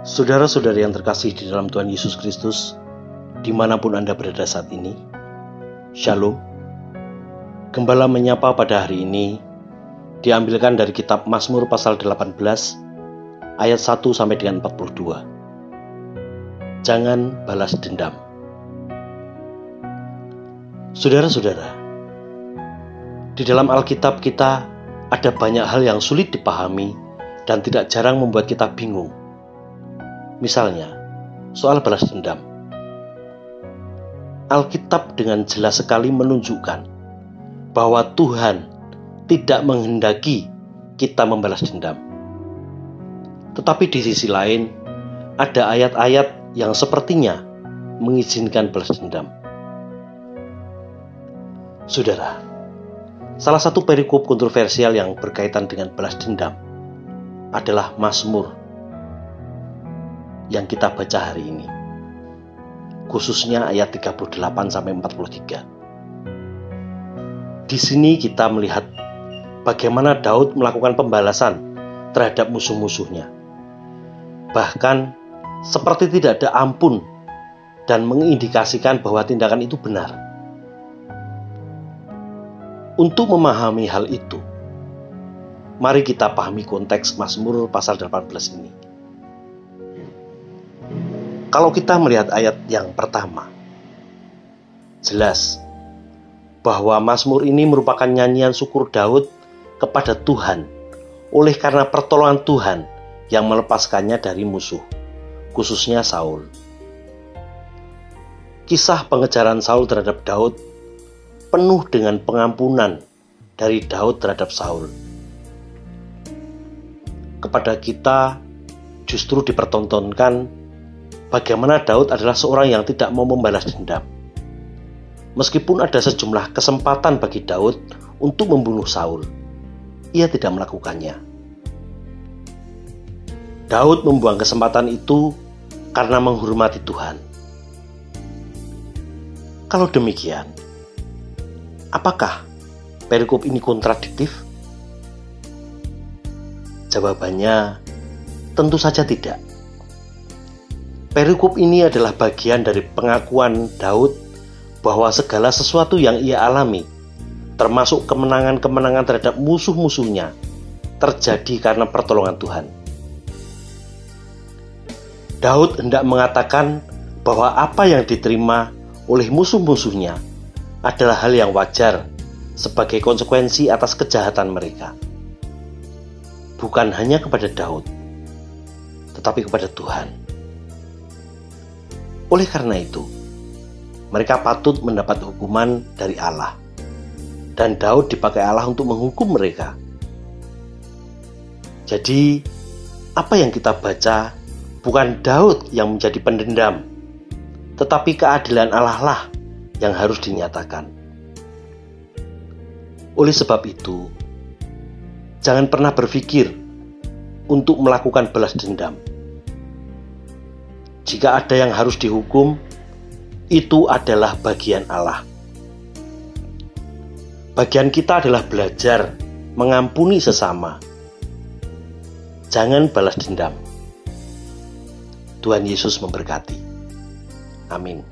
Saudara-saudari yang terkasih di dalam Tuhan Yesus Kristus, di mana pun Anda berada saat ini, Shalom. Gembala menyapa pada hari ini diambilkan dari kitab Mazmur pasal 18 ayat 1 sampai dengan 42. Jangan balas dendam. Saudara-saudara, di dalam Alkitab kita ada banyak hal yang sulit dipahami dan tidak jarang membuat kita bingung. Misalnya, soal balas dendam. Alkitab dengan jelas sekali menunjukkan bahwa Tuhan tidak menghendaki kita membalas dendam. Tetapi di sisi lain, ada ayat-ayat yang sepertinya mengizinkan balas dendam. Saudara, salah satu perikop kontroversial yang berkaitan dengan balas dendam adalah Mazmur yang kita baca hari ini. Khususnya ayat 38 sampai 43. Di sini kita melihat bagaimana Daud melakukan pembalasan terhadap musuh-musuhnya. Bahkan seperti tidak ada ampun dan mengindikasikan bahwa tindakan itu benar. Untuk memahami hal itu, mari kita pahami konteks Mazmur pasal 18 ini. Kalau kita melihat ayat yang pertama, jelas bahwa Mazmur ini merupakan nyanyian syukur Daud kepada Tuhan oleh karena pertolongan Tuhan yang melepaskannya dari musuh, khususnya Saul. Kisah pengejaran Saul terhadap Daud penuh dengan pengampunan dari Daud terhadap Saul. Kepada kita justru dipertontonkan bagaimana Daud adalah seorang yang tidak mau membalas dendam. Meskipun ada sejumlah kesempatan bagi Daud untuk membunuh Saul, ia tidak melakukannya. Daud membuang kesempatan itu karena menghormati Tuhan. Kalau demikian, apakah perikop ini kontradiktif? Jawabannya tentu saja tidak. Perikop ini adalah bagian dari pengakuan Daud bahwa segala sesuatu yang ia alami, termasuk kemenangan-kemenangan terhadap musuh-musuhnya, terjadi karena pertolongan Tuhan. Daud hendak mengatakan bahwa apa yang diterima oleh musuh-musuhnya adalah hal yang wajar sebagai konsekuensi atas kejahatan mereka. Bukan hanya kepada Daud, tetapi kepada Tuhan. Oleh karena itu, mereka patut mendapat hukuman dari Allah. Dan Daud dipakai Allah untuk menghukum mereka. Jadi, apa yang kita baca bukan Daud yang menjadi pendendam, tetapi keadilan Allah lah yang harus dinyatakan. Oleh sebab itu, jangan pernah berpikir untuk melakukan balas dendam jika ada yang harus dihukum, itu adalah bagian Allah. Bagian kita adalah belajar mengampuni sesama. Jangan balas dendam. Tuhan Yesus memberkati. Amin.